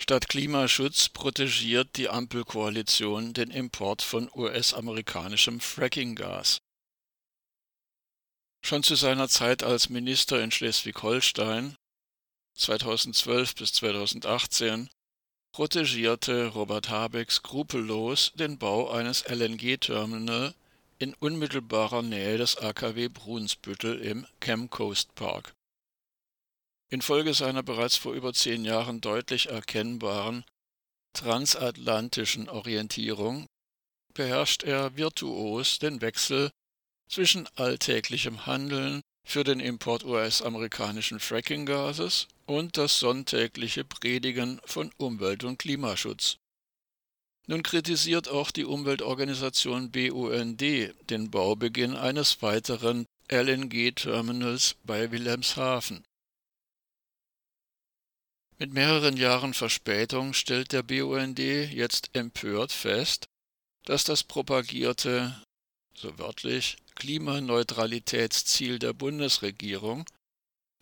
Statt Klimaschutz protegiert die Ampelkoalition den Import von US-amerikanischem Frackinggas. Schon zu seiner Zeit als Minister in Schleswig-Holstein 2012 bis 2018 protegierte Robert Habeck skrupellos den Bau eines LNG-Terminal in unmittelbarer Nähe des AKW Brunsbüttel im Chem Coast Park. Infolge seiner bereits vor über zehn Jahren deutlich erkennbaren transatlantischen Orientierung beherrscht er virtuos den Wechsel zwischen alltäglichem Handeln für den Import US-amerikanischen Frackinggases und das sonntägliche Predigen von Umwelt- und Klimaschutz. Nun kritisiert auch die Umweltorganisation BUND den Baubeginn eines weiteren LNG-Terminals bei Wilhelmshaven. Mit mehreren Jahren Verspätung stellt der BUND jetzt empört fest, dass das propagierte, so wörtlich, Klimaneutralitätsziel der Bundesregierung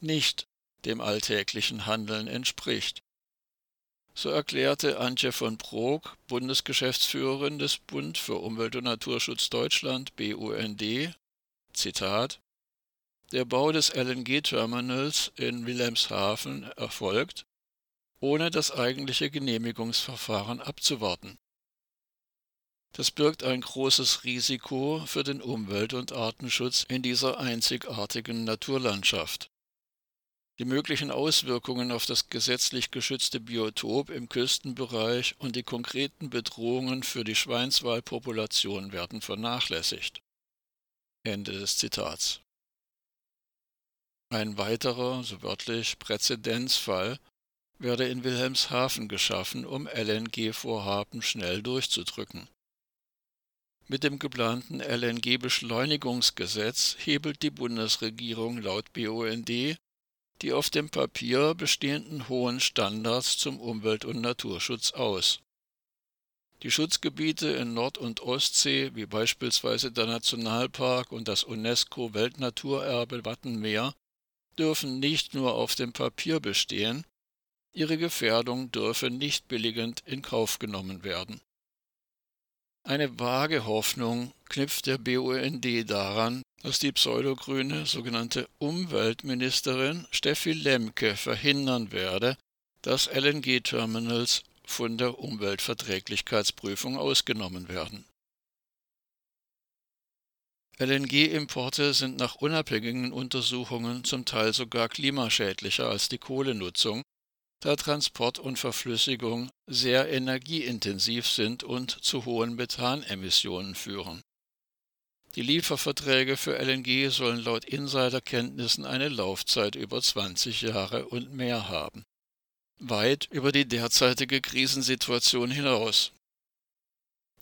nicht dem alltäglichen Handeln entspricht. So erklärte Antje von Brok, Bundesgeschäftsführerin des Bund für Umwelt und Naturschutz Deutschland BUND, Zitat Der Bau des LNG-Terminals in Wilhelmshaven erfolgt, ohne das eigentliche Genehmigungsverfahren abzuwarten. Das birgt ein großes Risiko für den Umwelt- und Artenschutz in dieser einzigartigen Naturlandschaft. Die möglichen Auswirkungen auf das gesetzlich geschützte Biotop im Küstenbereich und die konkreten Bedrohungen für die Schweinswalpopulation werden vernachlässigt. Ende des Zitats. Ein weiterer, so wörtlich, Präzedenzfall werde in Wilhelmshaven geschaffen, um LNG-Vorhaben schnell durchzudrücken. Mit dem geplanten LNG-Beschleunigungsgesetz hebelt die Bundesregierung laut BUND die auf dem Papier bestehenden hohen Standards zum Umwelt- und Naturschutz aus. Die Schutzgebiete in Nord- und Ostsee, wie beispielsweise der Nationalpark und das UNESCO-Weltnaturerbe Wattenmeer, dürfen nicht nur auf dem Papier bestehen, ihre Gefährdung dürfe nicht billigend in Kauf genommen werden. Eine vage Hoffnung knüpft der BUND daran, dass die pseudogrüne sogenannte Umweltministerin Steffi Lemke verhindern werde, dass LNG-Terminals von der Umweltverträglichkeitsprüfung ausgenommen werden. LNG-Importe sind nach unabhängigen Untersuchungen zum Teil sogar klimaschädlicher als die Kohlenutzung, da Transport und Verflüssigung sehr energieintensiv sind und zu hohen Methanemissionen führen. Die Lieferverträge für LNG sollen laut Insiderkenntnissen eine Laufzeit über 20 Jahre und mehr haben. Weit über die derzeitige Krisensituation hinaus.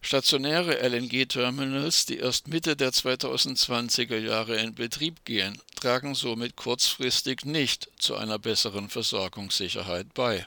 Stationäre LNG-Terminals, die erst Mitte der 2020er Jahre in Betrieb gehen, tragen somit kurzfristig nicht zu einer besseren Versorgungssicherheit bei